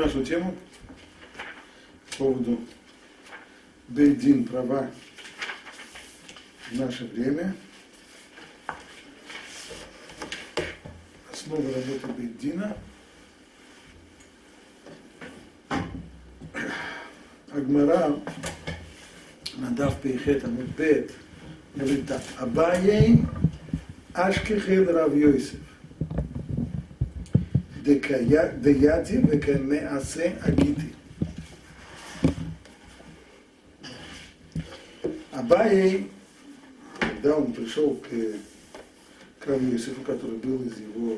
Нашу тему по поводу Бейдин права в наше время. Основа работы Бейдина. Агмара Надав Пейхет Амудбет говорит так. Абайей Ашкехел Рав Йосиф даяти векамеасе агити. Абай, когда он пришел к, к Иосифу, который был из его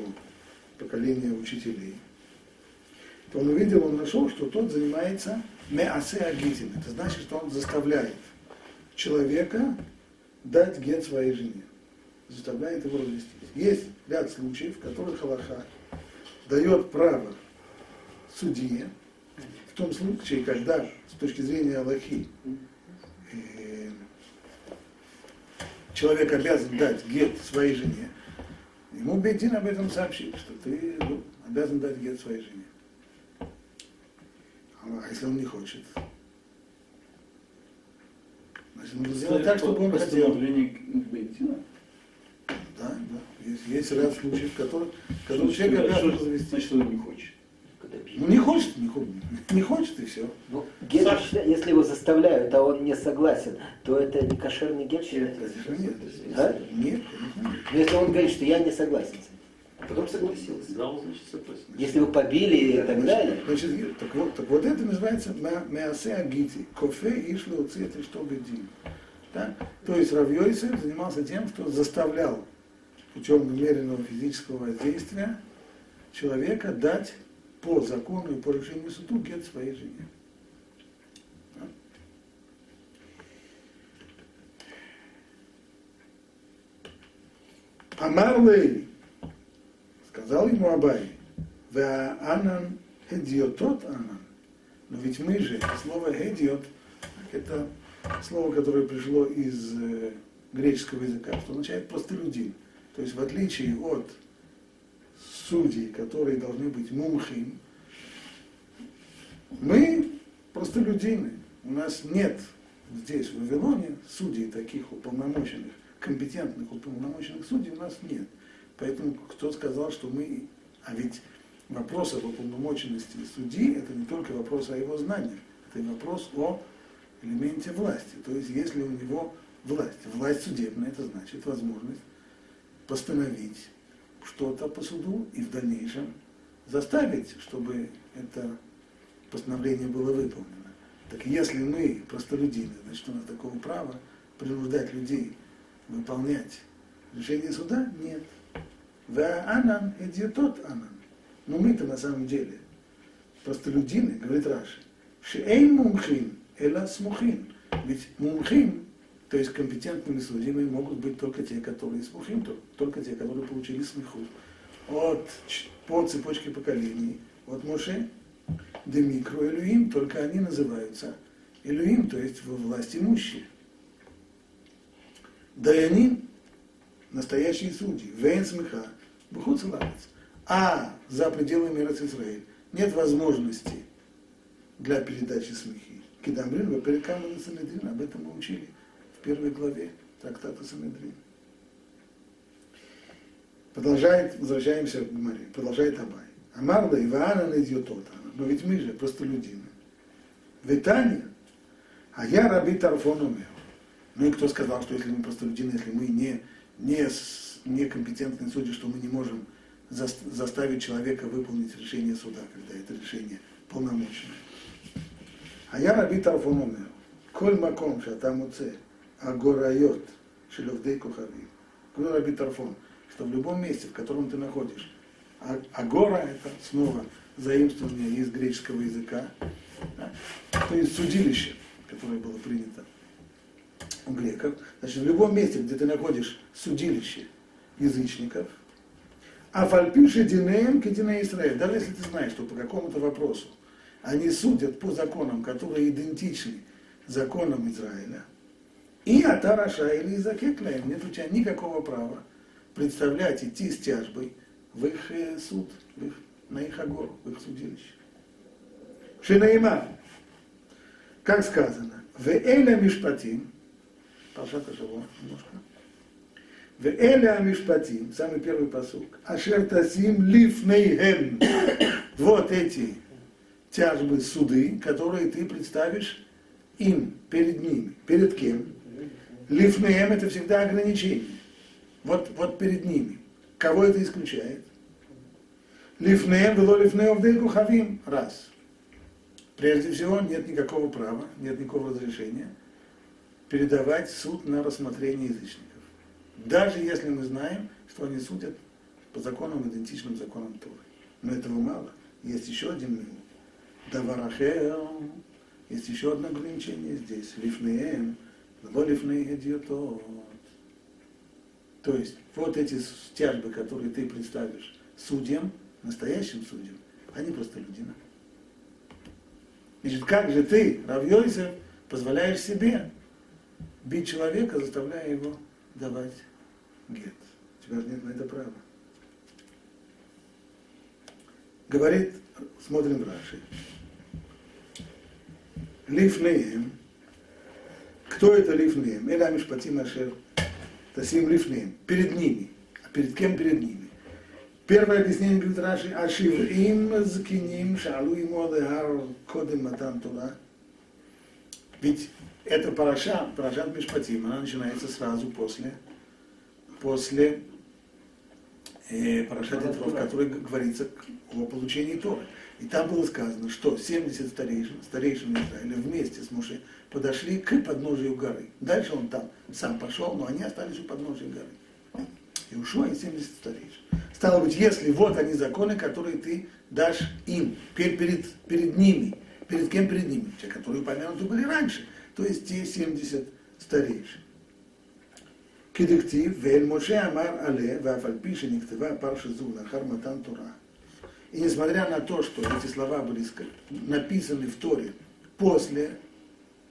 поколения учителей, то он увидел, он нашел, что тот занимается меасе агити. Это значит, что он заставляет человека дать ген своей жене. Заставляет его развестись. Есть ряд случаев, в которых Аллаха дает право судье, в том случае, когда с точки зрения Аллахи э, человек обязан дать гет своей жене, ему Бедин об этом сообщит, что ты ну, обязан дать гет своей жене. А если он не хочет? Значит, нужно сделать так, чтобы он хотел. Да, да. Есть, есть ряд случаев, в которых, которых человек обязан завести. Значит, он не хочет. Ну не хочет, не хочет, не хочет и все. Ну, гет, если его заставляют, а он не согласен, то это не кошерный гет считается? Нет, а? нет, Но если он говорит, что я не согласен, а потом согласился. Да, он значит согласен. Если вы побили и так далее. Значит, так вот, так вот это называется меасе агити. Кофе и шлоци, это что бедин. Да? То есть Равьойсев занимался тем, что заставлял путем намеренного физического воздействия человека дать по закону и по решению суду гет своей жене. Амарлей, сказал ему Абай, да Анан Хедиотот Анан. Но ведь мы же, слово Хедиот, это слово, которое пришло из э, греческого языка, что означает простолюдин. То есть в отличие от судей, которые должны быть мумхим, мы простолюдины. У нас нет здесь, в Вавилоне, судей таких уполномоченных, компетентных уполномоченных судей у нас нет. Поэтому кто сказал, что мы... А ведь вопрос об уполномоченности судьи – это не только вопрос о его знаниях, это и вопрос о элементе власти. То есть если у него власть, власть судебная, это значит возможность постановить что-то по суду и в дальнейшем заставить, чтобы это постановление было выполнено. Так если мы простолюдины, значит, у нас такого права принуждать людей выполнять решение суда? Нет. Да анан тот анан. Но мы-то на самом деле простолюдины, говорит Раши, шеэйн мумхин, эла смухин. Ведь мумхин то есть компетентными судьями могут быть только те, которые смухим, только те, которые получили смеху. От, по цепочке поколений, от Моше до микро Элюим, только они называются Элюим, то есть во власти имущие. Даянин, настоящие судьи, Вейн смеха, Бухуцелавец. А за пределами Израиль нет возможности для передачи смехи. Кидамрин, во-первых, об этом мы учили первой главе трактата Санедрин. Продолжает, возвращаемся к Гмаре, продолжает Абай. Амарда Ивана Недьютота. Но ведь мы же просто людины. Витания, а я раби Тарфон Ну и кто сказал, что если мы просто людины, если мы не, не, не компетентные судьи, что мы не можем заставить человека выполнить решение суда, когда это решение полномочное. А я раби Тарфон Коль маком, что там уце, Агорайот, Шелевдей Кухави. Говорил Раби Тарфон, что в любом месте, в котором ты находишь, а, Агора это снова заимствование из греческого языка, да, то есть судилище, которое было принято у греков. Значит, в любом месте, где ты находишь судилище язычников, а фальпиши динеем кедине Израиль, даже если ты знаешь, что по какому-то вопросу они судят по законам, которые идентичны законам Израиля, и Атараша или Изакеклаем, нет у тебя никакого права представлять, идти с тяжбой в их э, суд, в их, на их агору, в их судилище. Шинаима. Как сказано, в Эля Мишпатим, Палшата Шаво немножко, в Эля Мишпатим, самый первый посук, Ашер Тасим Лифнейхем, вот эти тяжбы суды, которые ты представишь им, перед ними. Перед кем? Лифнеем это всегда ограничение. Вот, вот перед ними. Кого это исключает? Лифнеем вело лифнеем вдейку хавим. Раз. Прежде всего, нет никакого права, нет никакого разрешения передавать суд на рассмотрение язычников. Даже если мы знаем, что они судят по законам, идентичным законам Торы. Но этого мало. Есть еще один минус. Даварахер, есть еще одно ограничение здесь. Лифнеем, но лифней идиотот. То есть, вот эти тяжбы, которые ты представишь судьям, настоящим судьям, они просто люди. Значит, как же ты, Равьойсер, позволяешь себе бить человека, заставляя его давать гет? У тебя же нет на это права. Говорит, смотрим Раши. Лифнеем. Кто это лифнеем? Эля Мишпатим Ашер. Тасим лифнеем. Перед ними. А перед кем перед ними? Первое объяснение говорит Раши, Ашивим закиним шалу ему адехар кодем матан тула. Ведь это параша, парашат Мишпатим, она начинается сразу после, после э, парашат Итров, в которой говорится о получении Торы. И там было сказано, что 70 старейшин, старейшин Израиля вместе с Муше подошли к подножию горы. Дальше он там сам пошел, но они остались у подножия горы. И ушло и 70 старейшин. Стало быть, если вот они законы, которые ты дашь им, перед, перед, перед ними, перед кем перед ними? Те, которые упомянуты были раньше, то есть те 70 старейшин. כדכתיב, ואל משה אמר עלה, ואף על פי שנכתבה פרשה זו לאחר מתן תורה, и несмотря на то, что эти слова были написаны в Торе после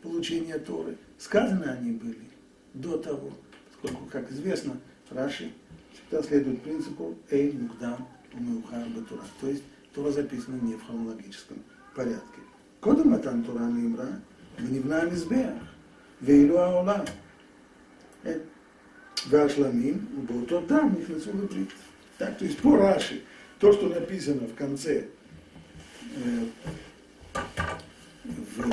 получения Торы, сказаны они были до того, поскольку, как известно, Раши всегда следует принципу «Эй мукдам умеухар батура», то есть Тора записана не в хронологическом порядке. Кодом матан Тора нимра, ונבנה המזבח, ואילו העולם. והשלמים, ובאותו דם נכנסו לברית. Так, то есть по Раши то, что написано в конце, э, в,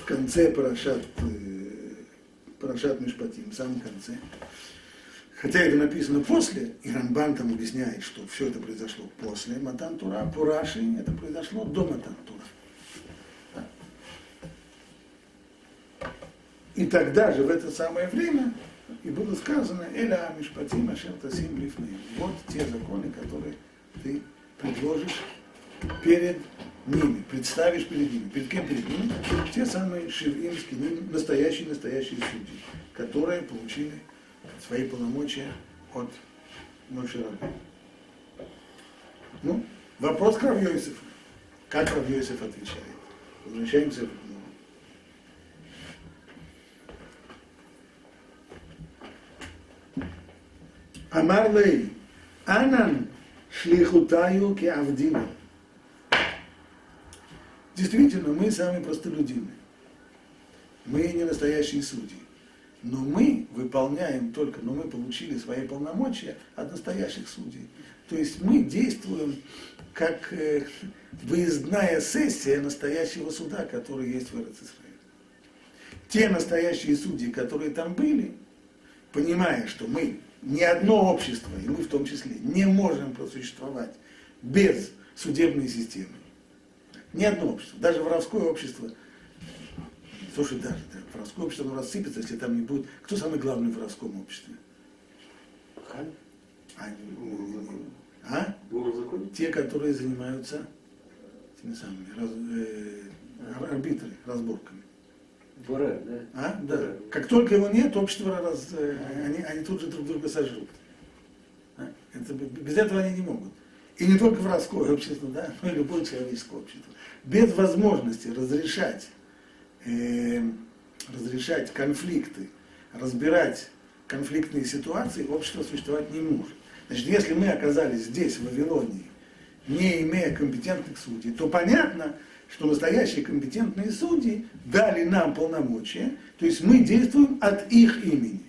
в конце Парашат, э, Парашат Мишпатим, в самом конце, хотя это написано после, и Рамбан там объясняет, что все это произошло после Матантура, по Раши это произошло до Матантура. И тогда же, в это самое время, и было сказано, Эля Мишпатим Ашер Тасим Лифней. Вот те законы, которые ты предложишь перед ними, представишь перед ними. Перед кем перед ними? Те самые шивимские, настоящие-настоящие судьи, которые получили свои полномочия от Мошерабы. Ну, вопрос к Равьёйсефу. Как Равьёйсеф отвечает? Возвращаемся к אמר לי, אנן шлихутаю кеавдина. Действительно, мы сами простолюдины. Мы не настоящие судьи. Но мы выполняем только, но мы получили свои полномочия от настоящих судей. То есть мы действуем как э, выездная сессия настоящего суда, который есть в Израиле. Те настоящие судьи, которые там были, понимая, что мы ни одно общество, и мы в том числе, не можем просуществовать без судебной системы. Ни одно общество, даже воровское общество, слушай, даже да, воровское общество оно рассыпется, если там не будет. Кто самый главный в воровском обществе? А, а? Те, которые занимаются теми самыми раз, э, арбитры, разборками. Буре, да? А? Да. Как только его нет, общество раз, э, они, они тут же друг друга сожрут. А? Это, без этого они не могут. И не только воровское общество, да, но и любое человеческое общество. Без возможности разрешать, э, разрешать конфликты, разбирать конфликтные ситуации, общество существовать не может. Значит, если мы оказались здесь, в Вавилонии, не имея компетентных судей, то понятно, что настоящие компетентные судьи дали нам полномочия, то есть мы действуем от их имени.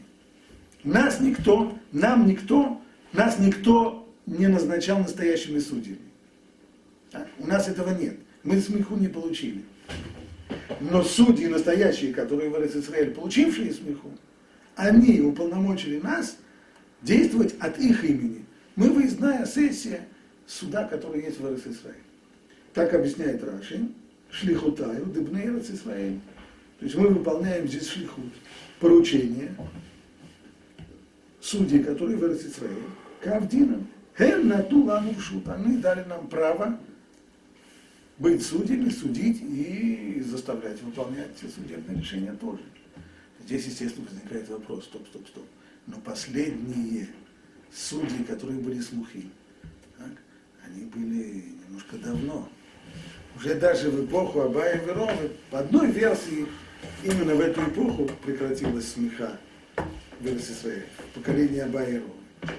Нас никто, нам никто, нас никто не назначал настоящими судьями. Так? У нас этого нет. Мы смеху не получили. Но судьи настоящие, которые в Израиль, получившие смеху, они уполномочили нас действовать от их имени. Мы выездная сессия суда, который есть в Израиль. Так объясняет Раши. Шлихутаю, дыбней Израиль. То есть мы выполняем здесь шлихут, поручение судей, которые в Израиль, кавдинам. Хем нату лану шут. Они дали нам право быть судьями, судить и заставлять выполнять все судебные решения тоже. Здесь, естественно, возникает вопрос, стоп, стоп, стоп. Но последние судьи, которые были слухи, они были немножко давно. Уже даже в эпоху Абая и Веровы, по одной версии, именно в эту эпоху прекратилась смеха в Израиле, поколение Абая и Веровы.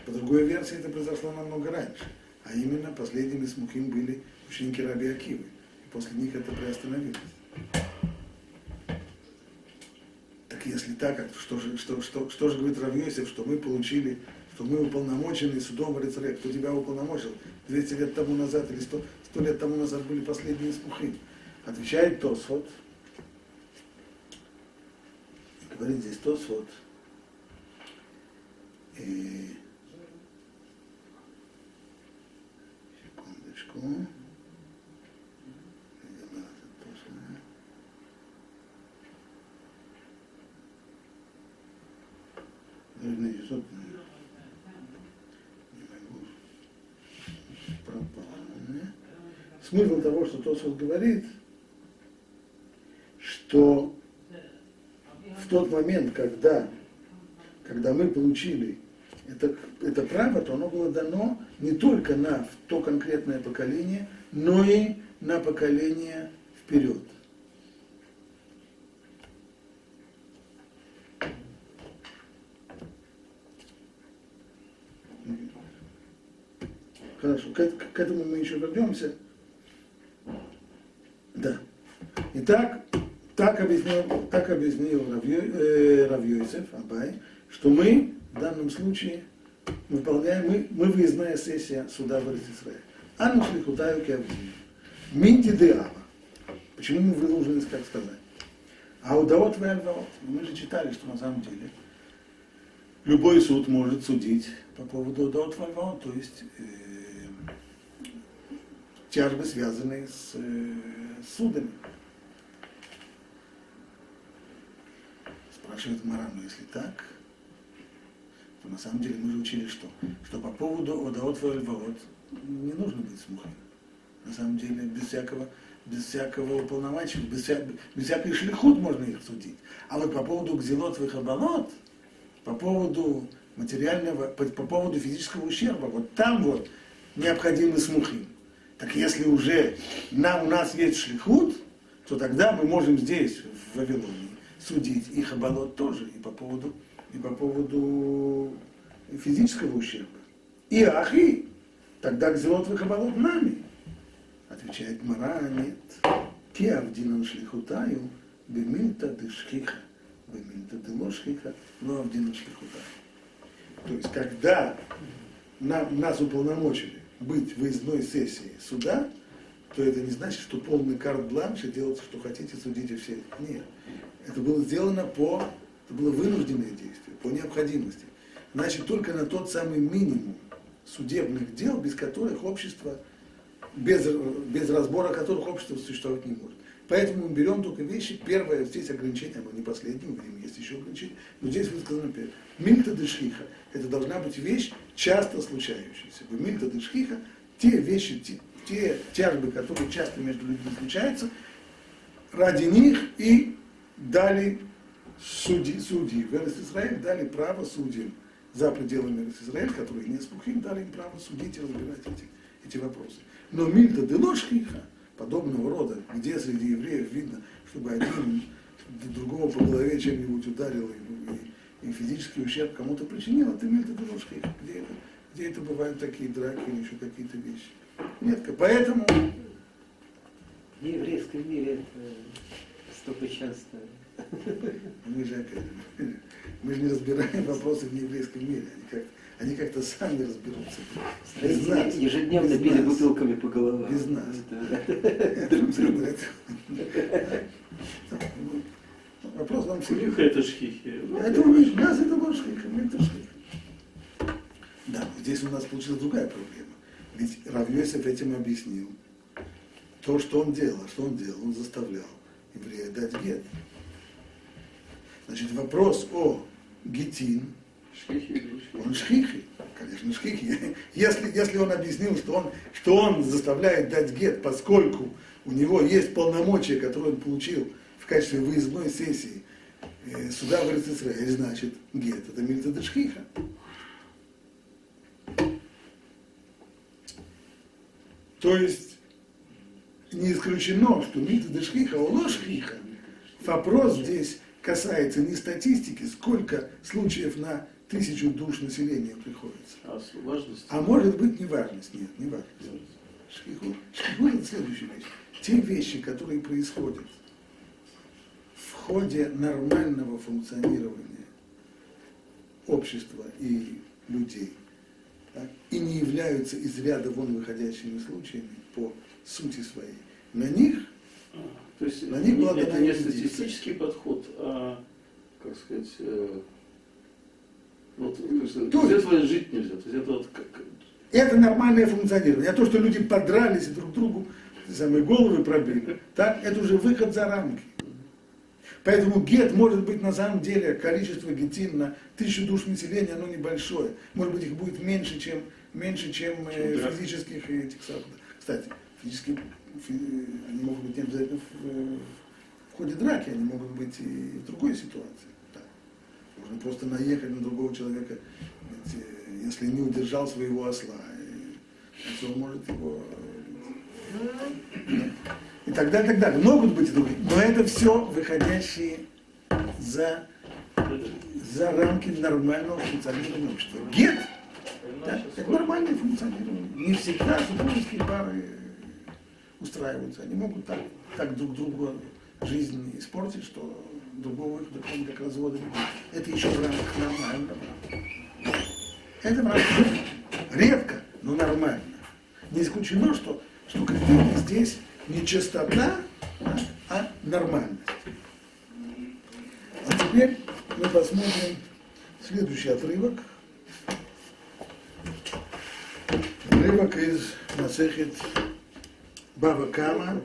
По другой версии это произошло намного раньше. А именно последними смухим были ученики Раби Акивы. И после них это приостановилось. Так если так, что же, что, что, что же говорит Равьосев, что мы получили, что мы уполномочены судом в Рицаре, кто тебя уполномочил 200 лет тому назад или 100, 100 лет тому назад были последние смухи. Отвечает Тосфот, говорит здесь Тосфот, и секундочку. Наверное, Смысл того, что Тосфот говорит, что в тот момент, когда, когда мы получили это, это право, то оно было дано не только на то конкретное поколение, но и на поколение вперед. Хорошо, к, к этому мы еще вернемся. Да. Итак, так объяснил, так объяснил Равьёйцев, э, Абай, что мы в данном случае выполняем, мы, мы выездная сессия суда в Израиле. Анну шлихутаю кеавдин. Минти деава. Почему мы вынуждены как сказать? А удаот вальваот. Мы же читали, что на самом деле любой суд может судить по поводу удаот то есть э, тяжбы, связанные с э, судами. Спрашивает Маран, ну если так, то на самом деле мы же учили что? Что по поводу Одаот Ваот не нужно быть смухой. На самом деле без всякого, без всякого уполномочения, без, вся, без всякой шлихут можно их судить. А вот по поводу Гзелот Вихабалот, по поводу материального, по, по поводу физического ущерба, вот там вот необходимы смухи. Так если уже нам, у нас есть шлихут, то тогда мы можем здесь, в Вавилоне, судить и хабалот тоже, и по поводу и по поводу физического ущерба. И ахи, тогда гзелот выхабалот нами. Отвечает Мара, нет. Киавдинан шлихутаю, бемильта дышхиха, бемильта делошхиха, но авдинан шлихутаю. То есть, когда нам, нас уполномочили быть выездной сессии суда, то это не значит, что полный карт-бланш и делать, что хотите, судите все. Нет. Это было сделано по это было вынужденное действие, по необходимости. Значит, только на тот самый минимум судебных дел, без которых общество, без, без разбора которых общество существовать не может. Поэтому мы берем только вещи. Первое, здесь ограничение, оно не последнее, мы видим, есть еще ограничение, но здесь высказано первое. Мильта дешхиха. Это должна быть вещь, часто случающаяся. Мильта дешхиха, те вещи, те, те тяжбы, которые часто между людьми случаются, ради них и дали судьи, судьи в Израиль дали право судьям за пределами Израиля, которые не спухим, дали им право судить и разбирать эти, эти вопросы. Но мильта делошхиха, подобного рода, где среди евреев видно, чтобы один другого по голове чем-нибудь ударил и, и, и физический ущерб кому-то причинил, это мильта делошхиха, где это, где это бывают такие драки или еще какие-то вещи. Нет, поэтому В еврейском мире это столько часто. Мы же, опять, мы же не разбираем вопросы в еврейском мире. Они как они как-то сами разберутся. Без нас. Ежедневно без били нас. бутылками по головам. Без нас. Вопрос вам Шхиха это шхихи. Это у нас это был шхиха, мы это шхиха. Да, здесь у нас получилась другая проблема. Ведь Равьесов этим объяснил. То, что он делал, а что он делал, он заставлял еврея дать гет. Значит, вопрос о гетин, он шхихи, конечно, шхихи. Если, если он объяснил, что он, что он заставляет дать гет, поскольку у него есть полномочия, которые он получил в качестве выездной сессии э, суда в Израиль, значит, гет, это мильта шхиха. То есть не исключено, что мильта дешхиха, а шхиха. Вопрос здесь касается не статистики, сколько случаев на тысячу душ населения приходится. А важность? А может быть не важность, нет, не важность. Шхиху, шхиху это следующая вещь. Те вещи, которые происходят в ходе нормального функционирования общества и людей, так, и не являются из ряда вон выходящими случаями по сути своей, на них, а, то есть на них это не статистический подход, а, как сказать, э, вот, то есть, этого жить нельзя. То есть это, вот, как... это нормальное функционирование. А то, что люди подрались и друг другу самые головы пробили, так, это уже выход за рамки. Поэтому гет может быть на самом деле количество гетин на тысячу душ населения, оно небольшое. Может быть, их будет меньше, чем, меньше, чем э, физических этих самых. Кстати, физические они могут быть не обязательно в, в ходе драки, они могут быть и в другой ситуации. Можно просто наехать на другого человека, ведь, э, если не удержал своего осла. И, он может его... И так далее, и так далее. Могут быть и другие. Но это все выходящие за, за рамки нормального функционирования общества. Гет да, это нормальное функционирование. Не всегда супружеские пары устраиваются. Они могут так, так друг другу жизнь испортить, что другого кроме как развода, это еще в рамках нормального. Это в рамках редко, но нормально. Не исключено, что, что критерий здесь не чистота, а, а нормальность. А теперь мы посмотрим следующий отрывок. Отрывок из Масехет Баба Кама,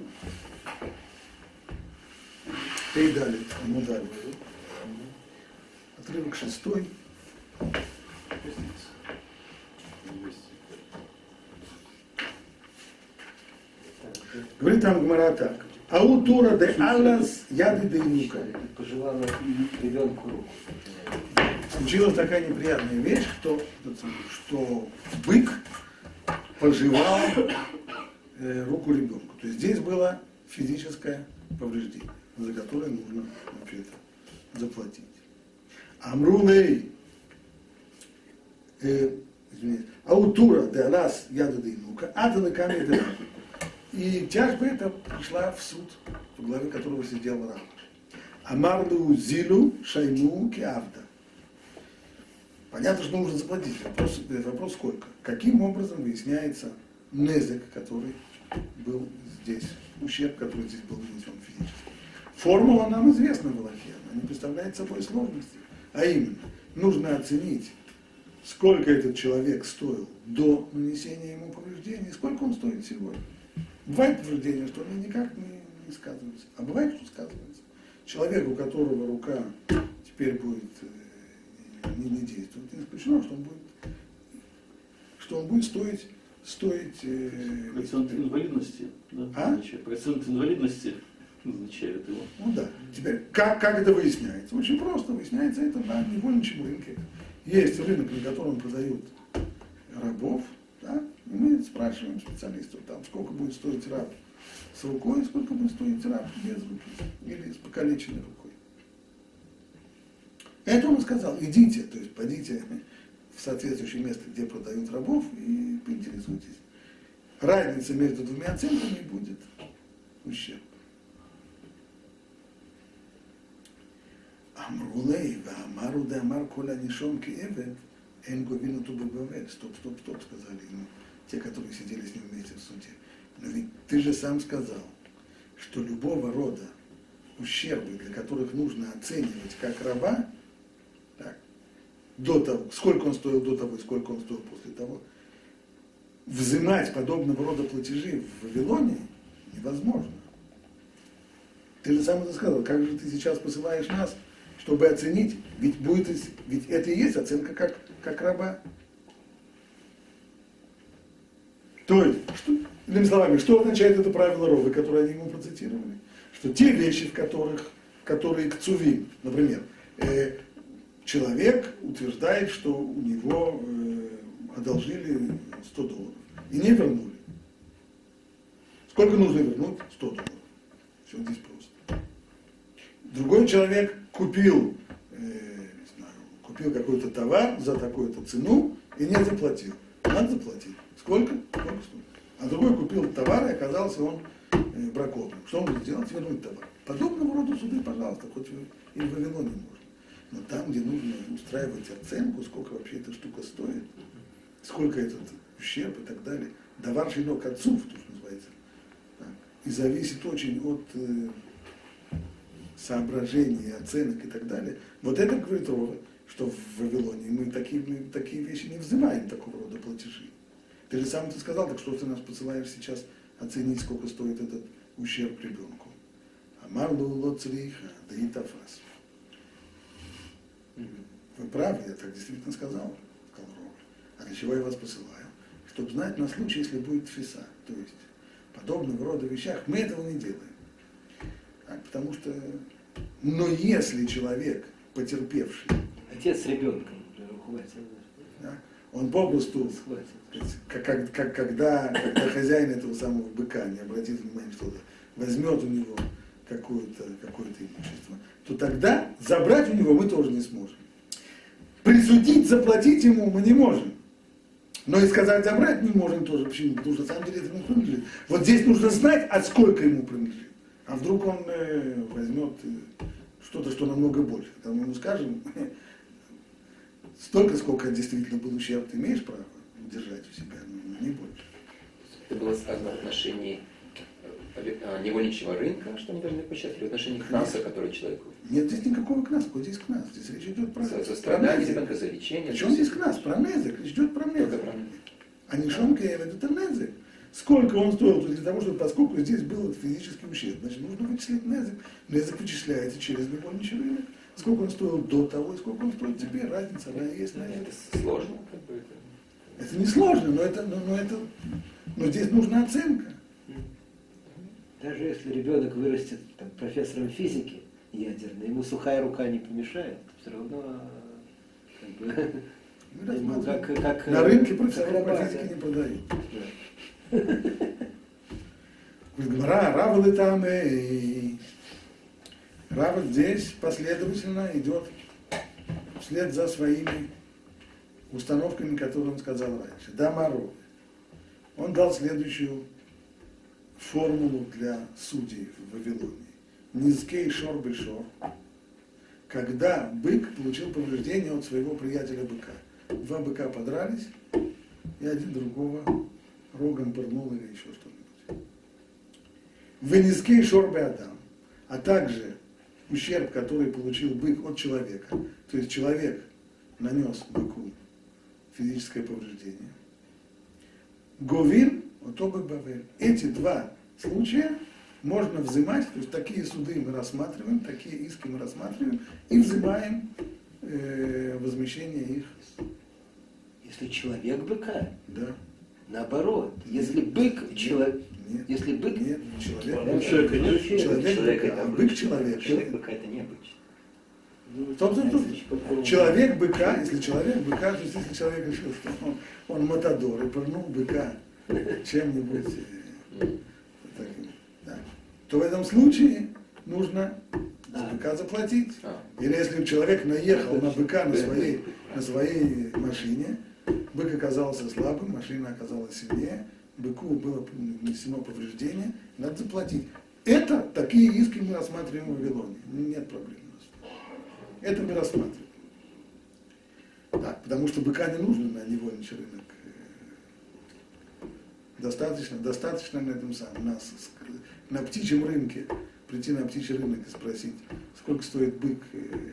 Пейдалит, Мудалит. Отрывок шестой. Говорит там Гмара так. Аутура де аллас яды де инука. Пожелала ребенку руку. Случилась такая неприятная вещь, что, что бык пожевал э, руку ребенку. То есть здесь было физическое повреждение за которое нужно вообще-то заплатить. Амрулей, э, извините, аутура де раз яда дейнука, ада камень де И тяжба эта пришла в суд, в главе которого сидел Рав. Амарлу зилу шайну киавда. Понятно, что нужно заплатить. Вопрос, э, вопрос сколько? Каким образом выясняется незек, который был здесь, ущерб, который здесь был нанесен физически. Формула нам известна Аллахе, она не представляет собой сложности. А именно, нужно оценить, сколько этот человек стоил до нанесения ему повреждений, сколько он стоит сегодня. Бывает повреждение, что оно никак не, не сказывается, а бывает, что сказывается. Человек, у которого рука теперь будет э, не, не действовать, не исключено, что он будет, что он будет стоить стоить... Э, процент инвалидности. Да, а? Процент инвалидности назначают его. Ну да. Теперь, как, как это выясняется? Очень просто. Выясняется это на невольничьем рынке. Есть рынок, на котором продают рабов, да? и мы спрашиваем специалистов, там, сколько будет стоить раб с рукой, сколько будет стоить раб без руки или с покалеченной рукой. Это он сказал, идите, то есть пойдите в соответствующее место, где продают рабов, и поинтересуйтесь. Разница между двумя ценами будет ущерб. Амрулей, Амару де Амар Коля Нишом Киевет, Эн Говину Тубабавель. Стоп, стоп, стоп, сказали ему те, которые сидели с ним вместе в суде. Но ведь ты же сам сказал, что любого рода ущербы, для которых нужно оценивать как раба, так, до того, сколько он стоил до того и сколько он стоил после того, взимать подобного рода платежи в Вавилоне невозможно. Ты же сам это сказал, как же ты сейчас посылаешь нас, чтобы оценить, ведь, будет, ведь это и есть оценка как, как раба. То есть, что, иными словами, что означает это правило Ровы, которое они ему процитировали? Что те вещи, в которых, которые к цуви, например, э, человек утверждает, что у него э, одолжили 100 долларов и не вернули. Сколько нужно вернуть? 100 долларов. Все здесь просто. Другой человек купил, э, знаю, купил какой-то товар за такую-то цену и не заплатил. Надо заплатить. Сколько? Сколько стоит? А другой купил товар, и оказался он э, бракованным. Что он будет делать? Вернуть товар. Подобного рода суды, пожалуйста, хоть и в Вавилоне можно. Но там, где нужно устраивать оценку, сколько вообще эта штука стоит, сколько этот ущерб и так далее, давар шинок отцов, то, что называется, и зависит очень от э, соображений, оценок и так далее. Вот это говорит Рова, что в Вавилоне мы такие, мы такие вещи не взимаем, такого рода платежи. Ты же сам это сказал, так что ты нас посылаешь сейчас оценить, сколько стоит этот ущерб ребенку. Амарлу лоцриха, да и тафас. Вы правы, я так действительно сказал, сказал Ров. А для чего я вас посылаю? Чтобы знать на случай, если будет фиса. То есть подобного рода вещах мы этого не делаем. А, потому что, но если человек, потерпевший... Отец с ребенком, да, он попросту, как, как, как, когда, когда хозяин этого самого быка не обратит внимания, что возьмет у него какое-то какое имущество, то тогда забрать у него мы тоже не сможем. Присудить, заплатить ему мы не можем. Но и сказать забрать не можем тоже. Почему? Потому что на самом деле это ему принадлежит. Вот здесь нужно знать, от сколько ему принадлежит. А вдруг он э, возьмет э, что-то, что намного больше. Там мы ему скажем, столько, сколько действительно был ущерб, ты имеешь право удержать у себя, но не больше. Это было сказано в отношении э, э, невольничьего рынка, что они должны почитать, или в отношении кнаса, который человеку? Нет, здесь никакого кнаса, вот здесь кнас, здесь речь идет про... За, за страдания, ребенка, за лечение. Причем здесь кнас, про незик, речь идет про незик. А не шонка, это незик. Сколько он стоил для того, чтобы, поскольку здесь был физический ущерб, значит, нужно вычислить незик. Незик вычисляется через невольничий рынок. Сколько он стоил до того и сколько он стоит теперь, разница, она есть на это. Сложно, это. Не сложно, но это, но, но это, но здесь нужна оценка. Даже если ребенок вырастет там, профессором физики ядерной, ему сухая рука не помешает, все равно как бы, ему как, как, на рынке профессоров по физике не продают. Гмара, Рава там и Рава здесь последовательно идет вслед за своими установками, которые он сказал раньше. Дамару. Он дал следующую формулу для судей в Вавилонии. Низкий шор бешор. Когда бык получил повреждение от своего приятеля быка. Два быка подрались, и один другого рогом пырнул или еще что-нибудь. Вынески шорбе Адам, а также ущерб, который получил бык от человека. То есть человек нанес быку физическое повреждение. Говин, отобы Бавель. Эти два случая можно взимать, то есть такие суды мы рассматриваем, такие иски мы рассматриваем и взимаем э, возмещение их. Если человек быка? Да. Наоборот, если бык человек, нет, если бык нет, человек, человек, человек, человек, человек быка, это а бык. человек. Человек быка это необычно. Ну, Стоп, стоп, стоп. Человек быка, если человек быка, то есть если человек решил, что он, он матадор и пырнул быка чем-нибудь э, да, то в этом случае нужно за быка заплатить. Или если человек наехал на быка на своей, на своей машине, бык оказался слабым, машина оказалась сильнее, быку было нанесено повреждение, надо заплатить. Это, такие иски мы рассматриваем в Вавилоне. Нет проблем у нас. Это мы рассматриваем. Так, потому что быка не нужно на невольничий рынок. Достаточно, достаточно на этом самом, на, на птичьем рынке, прийти на птичий рынок и спросить, сколько стоит бык э,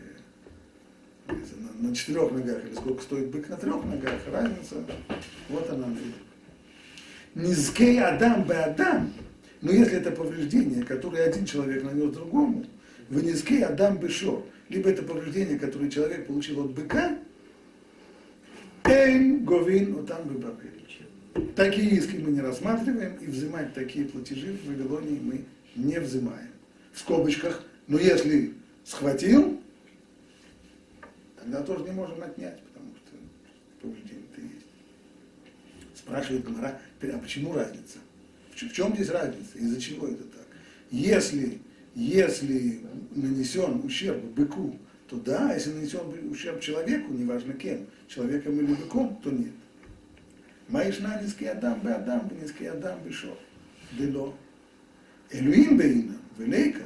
на, четырех ногах или сколько стоит бык на трех ногах, разница, вот она. Низкей Адам бы Адам, но если это повреждение, которое один человек нанес другому, в низкей Адам бы шор, либо это повреждение, которое человек получил от быка, Эйн Говин Утам Бабель. Такие иски мы не рассматриваем, и взимать такие платежи в Вавилонии мы не взимаем. В скобочках, но если схватил, тогда тоже не можем отнять, потому что повреждение-то есть. Спрашивает Гомора, а почему разница? В чем здесь разница? Из-за чего это так? Если, если нанесен ущерб быку, то да, если нанесен ущерб человеку, неважно кем, человеком или быком, то нет. Маишна низкий Адам бы Адам, низкий Адам бы Шо. Дело. Элюим бейна, велейка.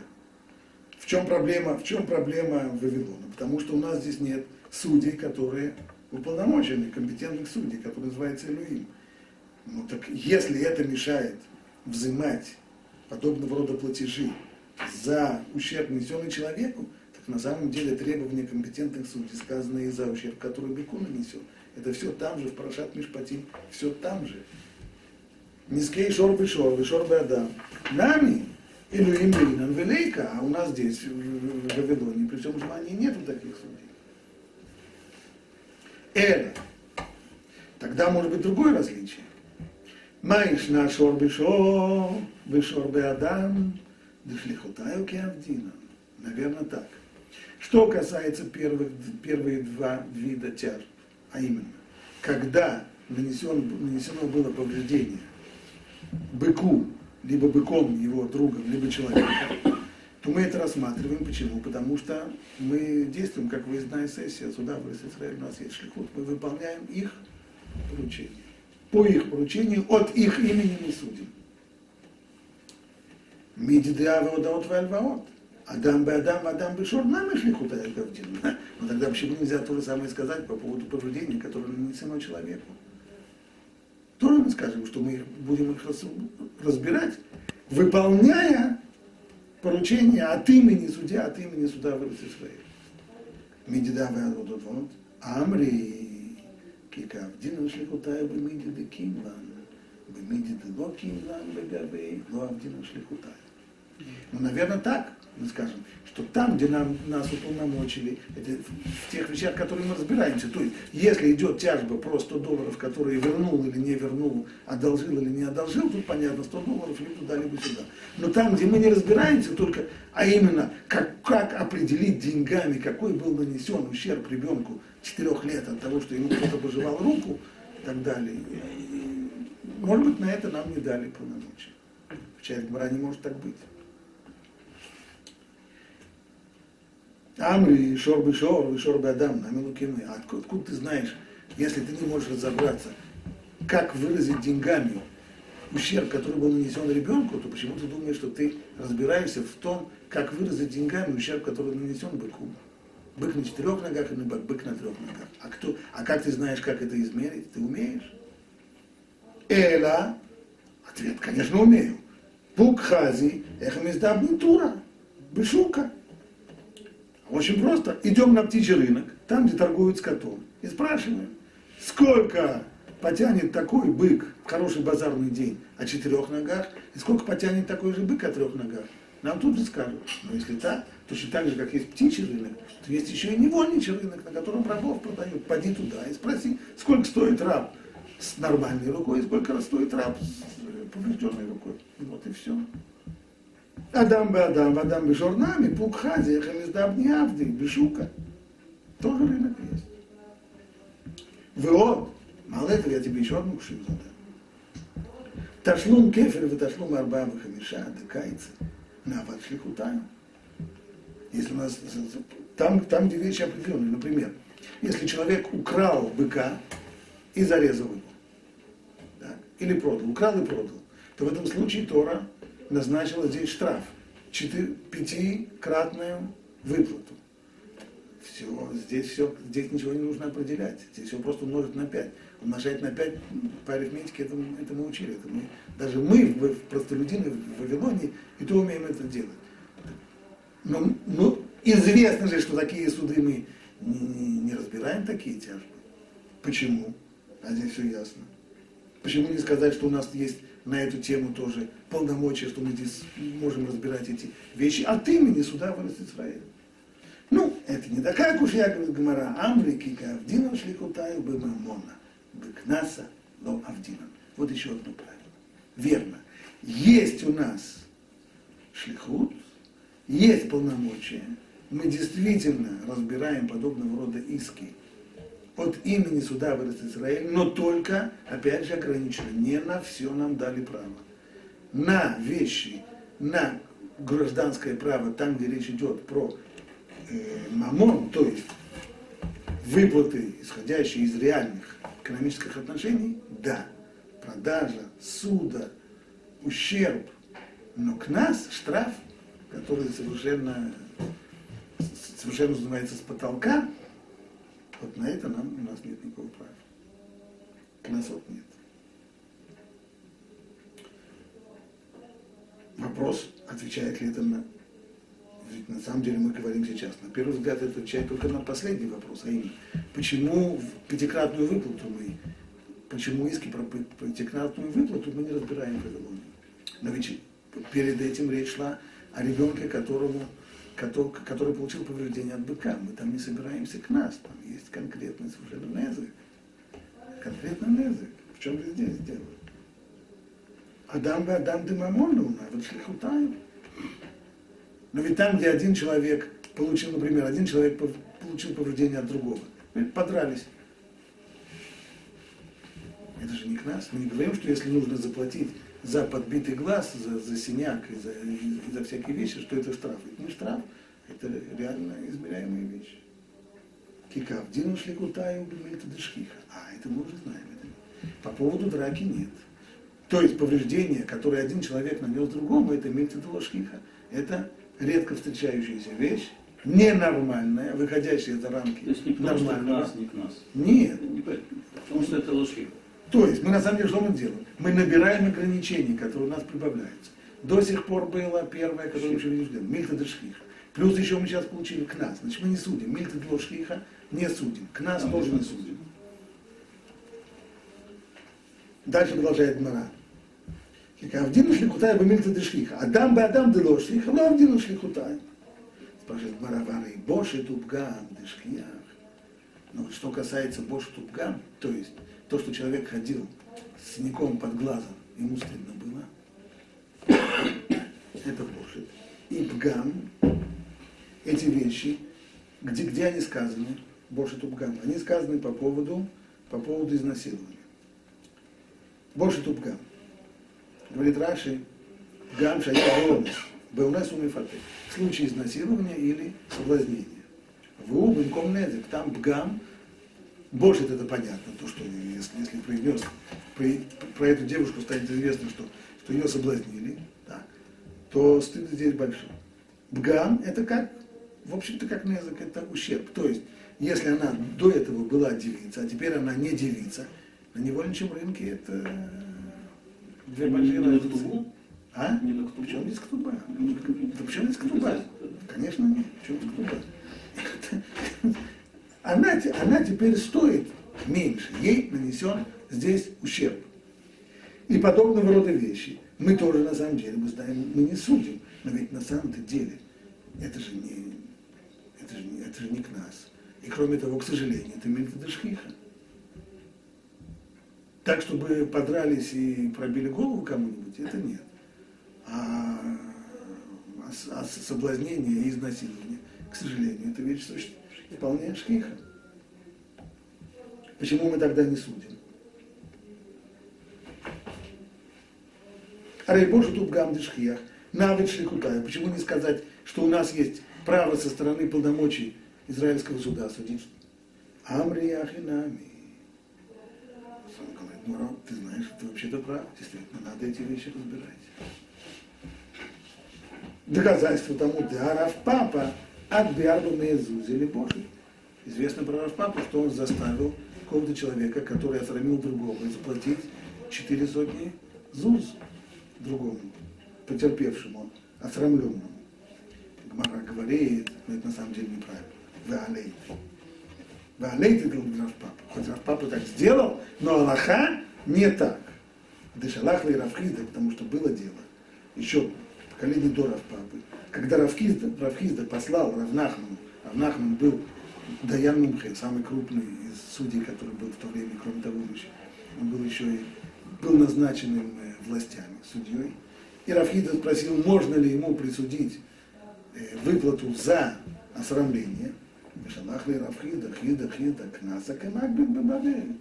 Чем проблема, в чем проблема Вавилона? Потому что у нас здесь нет судей, которые уполномочены, компетентных судей, которые называются Элюим. Ну так если это мешает взимать подобного рода платежи за ущерб, нанесенный человеку, так на самом деле требования компетентных судей, сказанные за ущерб, который быку нанесен, это все там же, в Парашат Мишпатим, все там же. Низкий шор бы шор, бы шор бы адам. Нами, Илюим Бейнан Велейка, а у нас здесь, в Вавилоне, при всем желании нету таких судей. Эля. Тогда может быть другое различие. Маиш на шор бешор, бешор бы адам, дешлихотаю кеавдина. Наверное, так. Что касается первых, первые два вида тяжб, а именно, когда нанесен, нанесено было повреждение быку, либо быком его другом, либо человеком, то мы это рассматриваем. Почему? Потому что мы действуем как выездная сессия суда в Израиле, у нас есть шлихут, мы выполняем их поручение. По их поручению, от их имени мы судим. Мидидеава одаот вальваот. Адам бы Адам, Адам бы Шор, нам их лихута Но тогда почему нельзя то же самое сказать по поводу повреждений, которые нанесено человеку? Тоже мы скажем, что мы будем их разбирать, выполняя поручение от имени судья, от имени суда в Израиле. Медидавы Алодовод, Амри, Кикавдина шлихутая бы медиды кимлан, бы медиды ло кимлан, бы габей, ло авдина шлихутая. Ну, наверное, так мы скажем, что там, где нам, нас уполномочили, это в тех вещах, которые мы разбираемся, то есть, если идет тяжба про 100 долларов, которые вернул или не вернул, одолжил или не одолжил, тут понятно, 100 долларов либо туда, либо сюда. Но там, где мы не разбираемся только, а именно, как, как определить деньгами, какой был нанесен ущерб ребенку 4 лет от того, что ему кто-то пожевал руку и так далее, может быть, на это нам не дали полномочия. Часть Гмара не может так быть. Амри, шор бы шор, шор бы адам, намилукины. Откуда, откуда ты знаешь, если ты не можешь разобраться, как выразить деньгами ущерб, который был нанесен ребенку, то почему ты думаешь, что ты разбираешься в том, как выразить деньгами ущерб, который нанесен быку? Бык на четырех ногах или бык, бык на трех ногах. А, кто, а как ты знаешь, как это измерить? Ты умеешь? Эла, ответ, конечно, умею. Пукхази, эхамиздабнитура, бешука. Очень просто. Идем на птичий рынок, там, где торгуют скотом, и спрашиваем, сколько потянет такой бык хороший базарный день о четырех ногах, и сколько потянет такой же бык о трех ногах. Нам тут же скажут. Но если так, точно так же, как есть птичий рынок, то есть еще и невольничий рынок, на котором рабов продают. Пойди туда и спроси, сколько стоит раб с нормальной рукой, и сколько стоит раб с поврежденной рукой. Вот и все. Адам бы Адам, Адам бы журнами, Пукхази, Хамиздаб не Авди, Бешука. Тоже рынок есть. Вот, мало я тебе еще одну кушаю задам. Ташлум кефер, вы ташлум арба хамиша, декайцы, на шлихутаю. Если у нас, там, там, где вещи определенные, например, если человек украл быка и зарезал его, да, или продал, украл и продал, то в этом случае Тора назначила здесь штраф, пятикратную выплату. Все, здесь все, здесь ничего не нужно определять. Здесь все просто умножить на 5. Умножать на 5 по арифметике это, это мы учили. Это мы, даже мы, в простолюдины в Вавилоне, и то умеем это делать. Но, ну, известно же, что такие суды мы не, не разбираем такие тяжбы. Почему? А здесь все ясно. Почему не сказать, что у нас есть на эту тему тоже полномочия, что мы здесь можем разбирать эти вещи от имени суда вырос Израиль. Ну, это не такая уж я, говорит Гмара, Амри кика Авдина шликутаю бы мамона, бы кнаса ло Авдина. Вот еще одно правило. Верно. Есть у нас шлихут, есть полномочия. Мы действительно разбираем подобного рода иски от имени суда вырос Израиль, но только, опять же, ограничено. Не на все нам дали право. На вещи, на гражданское право, там, где речь идет про э, мамон, то есть выплаты, исходящие из реальных экономических отношений, да, продажа, суда, ущерб, но к нас штраф, который совершенно, совершенно называется с потолка, вот на это нам, у нас нет никакого права. Кносот нет. Вопрос, отвечает ли это на... Ведь на самом деле мы говорим сейчас. На первый взгляд это отвечает только на последний вопрос, а именно, почему пятикратную выплату мы, почему иски про пятикратную выплату мы не разбираем в Вавилоне. Но ведь перед этим речь шла о ребенке, которому который, который получил повреждение от быка. Мы там не собираемся к нас, там есть конкретный совершенно язык. Конкретный язык. В чем же здесь дело? Адам бы Адам Дымамон луна, вот шлихутаем. Но ведь там, где один человек получил, например, один человек получил повреждение от другого, подрались. Это же не к нас. Мы не говорим, что если нужно заплатить за подбитый глаз, за, за синяк и за, и за всякие вещи, что это штраф. Это не штраф, это реально измеряемые вещи. Кикав, дину шликутаю это дышкиха. А, это мы уже знаем. Это. По поводу драки нет. То есть повреждение, которое один человек нанес другому, это мильтидулашкиха. Это редко встречающаяся вещь, ненормальная, выходящая за рамки То есть что к нас, не к нас. Нет. Не, потому что это ложкиха. То есть мы на самом деле что мы делаем? Мы набираем ограничения, которые у нас прибавляются. До сих пор было первое, которое еще не ждем, мильта дешхиха. Плюс еще мы сейчас получили к нас. Значит, мы не судим. Мильта дешхиха не судим. К нас а тоже не судим. Дальше продолжает Мара. Авдину шлихутай бы мильта дешхиха. Адам бы адам дело шлиха, но авдину шлихутай. Спрашивает Мара Вары. Боши тупгам дешхиях. Но что касается Боши тупгам, то есть то, что человек ходил с синяком под глазом, ему стыдно было, это лошадь. И пгам, эти вещи, где, где они сказаны, больше тупгам, они сказаны по поводу, по поводу изнасилования. Больше тупгам. Говорит Раши, гам шая беонес, беонес умифаты. В случае изнасилования или соблазнения. В убым недик, там бгам, больше это понятно, то, что если, если произнес, про, про эту девушку станет известно, что, что ее соблазнили, да, то стыд здесь большой. Бгам это как, в общем-то, как на язык, это ущерб. То есть, если она до этого была девица, а теперь она не девица, на невольничьем рынке это две большие разницы. А? Не на Причем здесь ктуба? Да почему здесь ктуба? Конечно нет. Почему ктуба? она, она теперь стоит меньше, ей нанесен здесь ущерб. И подобного рода вещи. Мы тоже на самом деле, мы знаем, мы не судим, но ведь на самом-то деле это же не, это же, не, это же не к нас. И кроме того, к сожалению, это Мильтадашхиха. Так, чтобы подрались и пробили голову кому-нибудь, это нет. А, а, а соблазнение и изнасилование, к сожалению, это вещь существует вполне шхиха. Почему мы тогда не судим? Рейбошу тут гамдишхиях, навык шлихутая. Почему не сказать, что у нас есть право со стороны полномочий израильского суда судить? Амри ахинами. Он говорит, ну, ты знаешь, ты вообще-то прав, действительно, надо эти вещи разбирать. доказательство тому, да, Раф Папа от Биарба Мезузели Божий. Известно про Раф Папу, что он заставил какого-то человека, который осрамил другого, заплатить четыре сотни ЗУЗ другому, потерпевшему, осрамленному. Гмара говорит, но это на самом деле неправильно. Веалейт. Веалейт это Рафпапа. Хоть Рафпапа так сделал, но Аллаха не так. Дешалах и Рафхизда, потому что было дело. Еще поколение до Рафпапы. Когда Рафхизда, Рафхизда послал Равнахману, Равнахман был Даян Мумхе, самый крупный из судей, который был в то время, кроме того, он был еще и был назначенным э, властями, судьей. И Рафхида спросил, можно ли ему присудить э, выплату за осрамление. Шалах ли Рафхида, Хида, Хида, Кнаса, Бабель.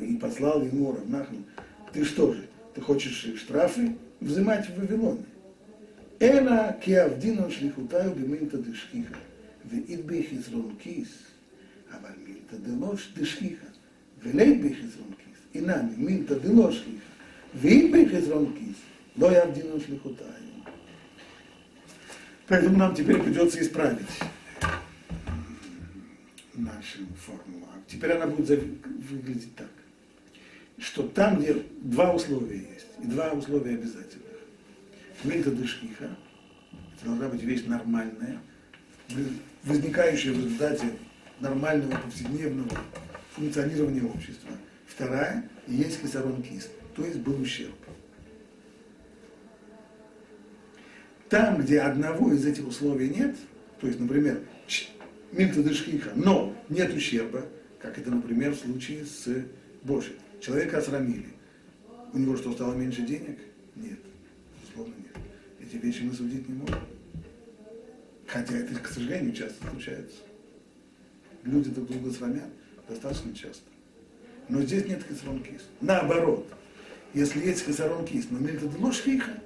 И послал ему Равнахну, ты что же, ты хочешь штрафы взимать в Вавилоне? Эна киавдина шлихутаю биминта дешхиха, ואית ביחזרון כיס, אבל מילתא דלא דשכיחה, ולית ביחזרון כיס, אינני מילתא דלא שכיחה, ואית ביחזרון כיס, לא יעבדינו שליחותיי. Поэтому нам теперь придется исправить нашу формулу. Теперь она будет выглядеть так, что там, где два условия есть, и два условия обязательных. Мильта дышкиха, это должна быть вещь нормальная, возникающая в результате нормального повседневного функционирования общества. Вторая, есть хисарон кис, то есть был ущерб. Там, где одного из этих условий нет, то есть, например, мильта дышхиха, но нет ущерба, как это, например, в случае с Божьим. Человека осрамили. У него что, стало меньше денег? Нет. Безусловно, нет. Эти вещи мы судить не можем. Хотя это, к сожалению, часто случается. Люди друг друга срамят достаточно часто. Но здесь нет хисрон кис. Наоборот, если есть хисрон кис, но мельта хиха,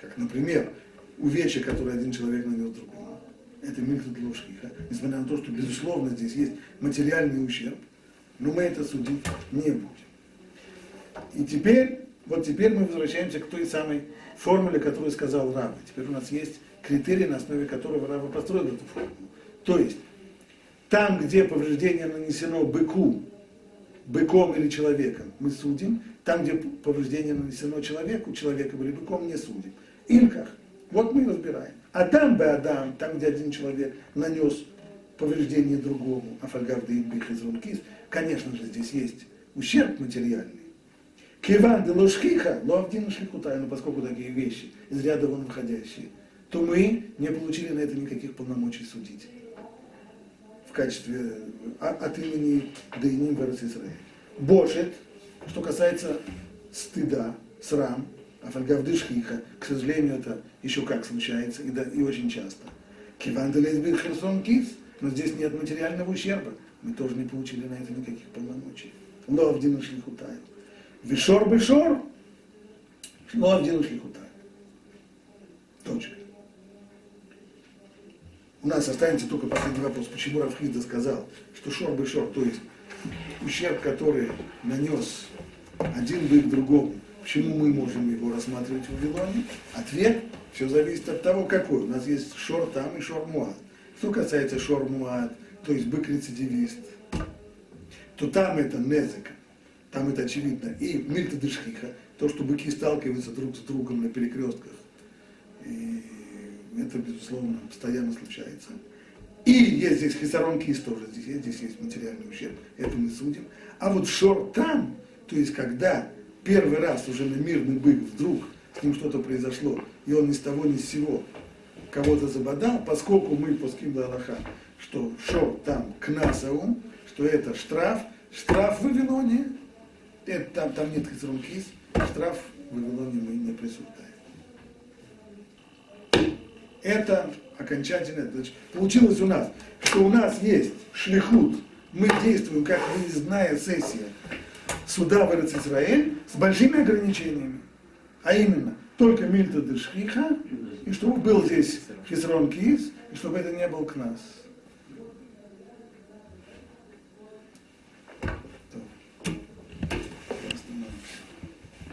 как, например, увечья, которые один человек нанес другому, это мельта хиха, несмотря на то, что, безусловно, здесь есть материальный ущерб, но мы это судить не будем. И теперь, вот теперь мы возвращаемся к той самой формуле, которую сказал Раб. Теперь у нас есть критерий, на основе которого Рава построил эту формулу. То есть, там, где повреждение нанесено быку, быком или человеком, мы судим. Там, где повреждение нанесено человеку, человеком или быком, не судим. Ильках. Вот мы и разбираем. А там бы Адам, там, где один человек нанес повреждение другому, афальгавда и бихизрункис, конечно же, здесь есть ущерб материальный. Киван де лошхиха, лоавдин шлихутай, но поскольку такие вещи из ряда вон выходящие, то мы не получили на это никаких полномочий судить в качестве а, от имени Дейним Верес Израиль. Бошет, что касается стыда, срам, афальгавдышхиха, к сожалению, это еще как случается, и, да, и очень часто. Киван Херсон Кис, но здесь нет материального ущерба, мы тоже не получили на это никаких полномочий. Лоавдину шлихутаю. Вишор бешор, лоавдину шлихутаю. Точка. У нас останется только последний вопрос, почему Рафхизда сказал, что шор бы шор, то есть ущерб, который нанес один бык другому, почему мы можем его рассматривать в Вавилоне? Ответ, все зависит от того, какой. У нас есть шор там и шор муад. Что касается шор муад, то есть бык-рецидивист, то там это незык, там это очевидно. И мильта дышхиха, то, что быки сталкиваются друг с другом на перекрестках. И это, безусловно, постоянно случается. И есть здесь хисарон кис тоже, здесь есть, здесь есть материальный ущерб, это мы судим. А вот шор там, то есть когда первый раз уже на мирный бык вдруг с ним что-то произошло, и он ни с того ни с сего кого-то забодал, поскольку мы пуским до Аллаха, что шор там к насову, что это штраф, штраф в Вавилоне, это, там, там нет хисарон кис, штраф в Вавилоне мы не присуждаем это окончательно. Получилось у нас, что у нас есть шлихут, мы действуем как выездная сессия суда в Израиль с большими ограничениями. А именно, только мильта дешхиха, и чтобы был здесь хисрон кис, и чтобы это не был к нас.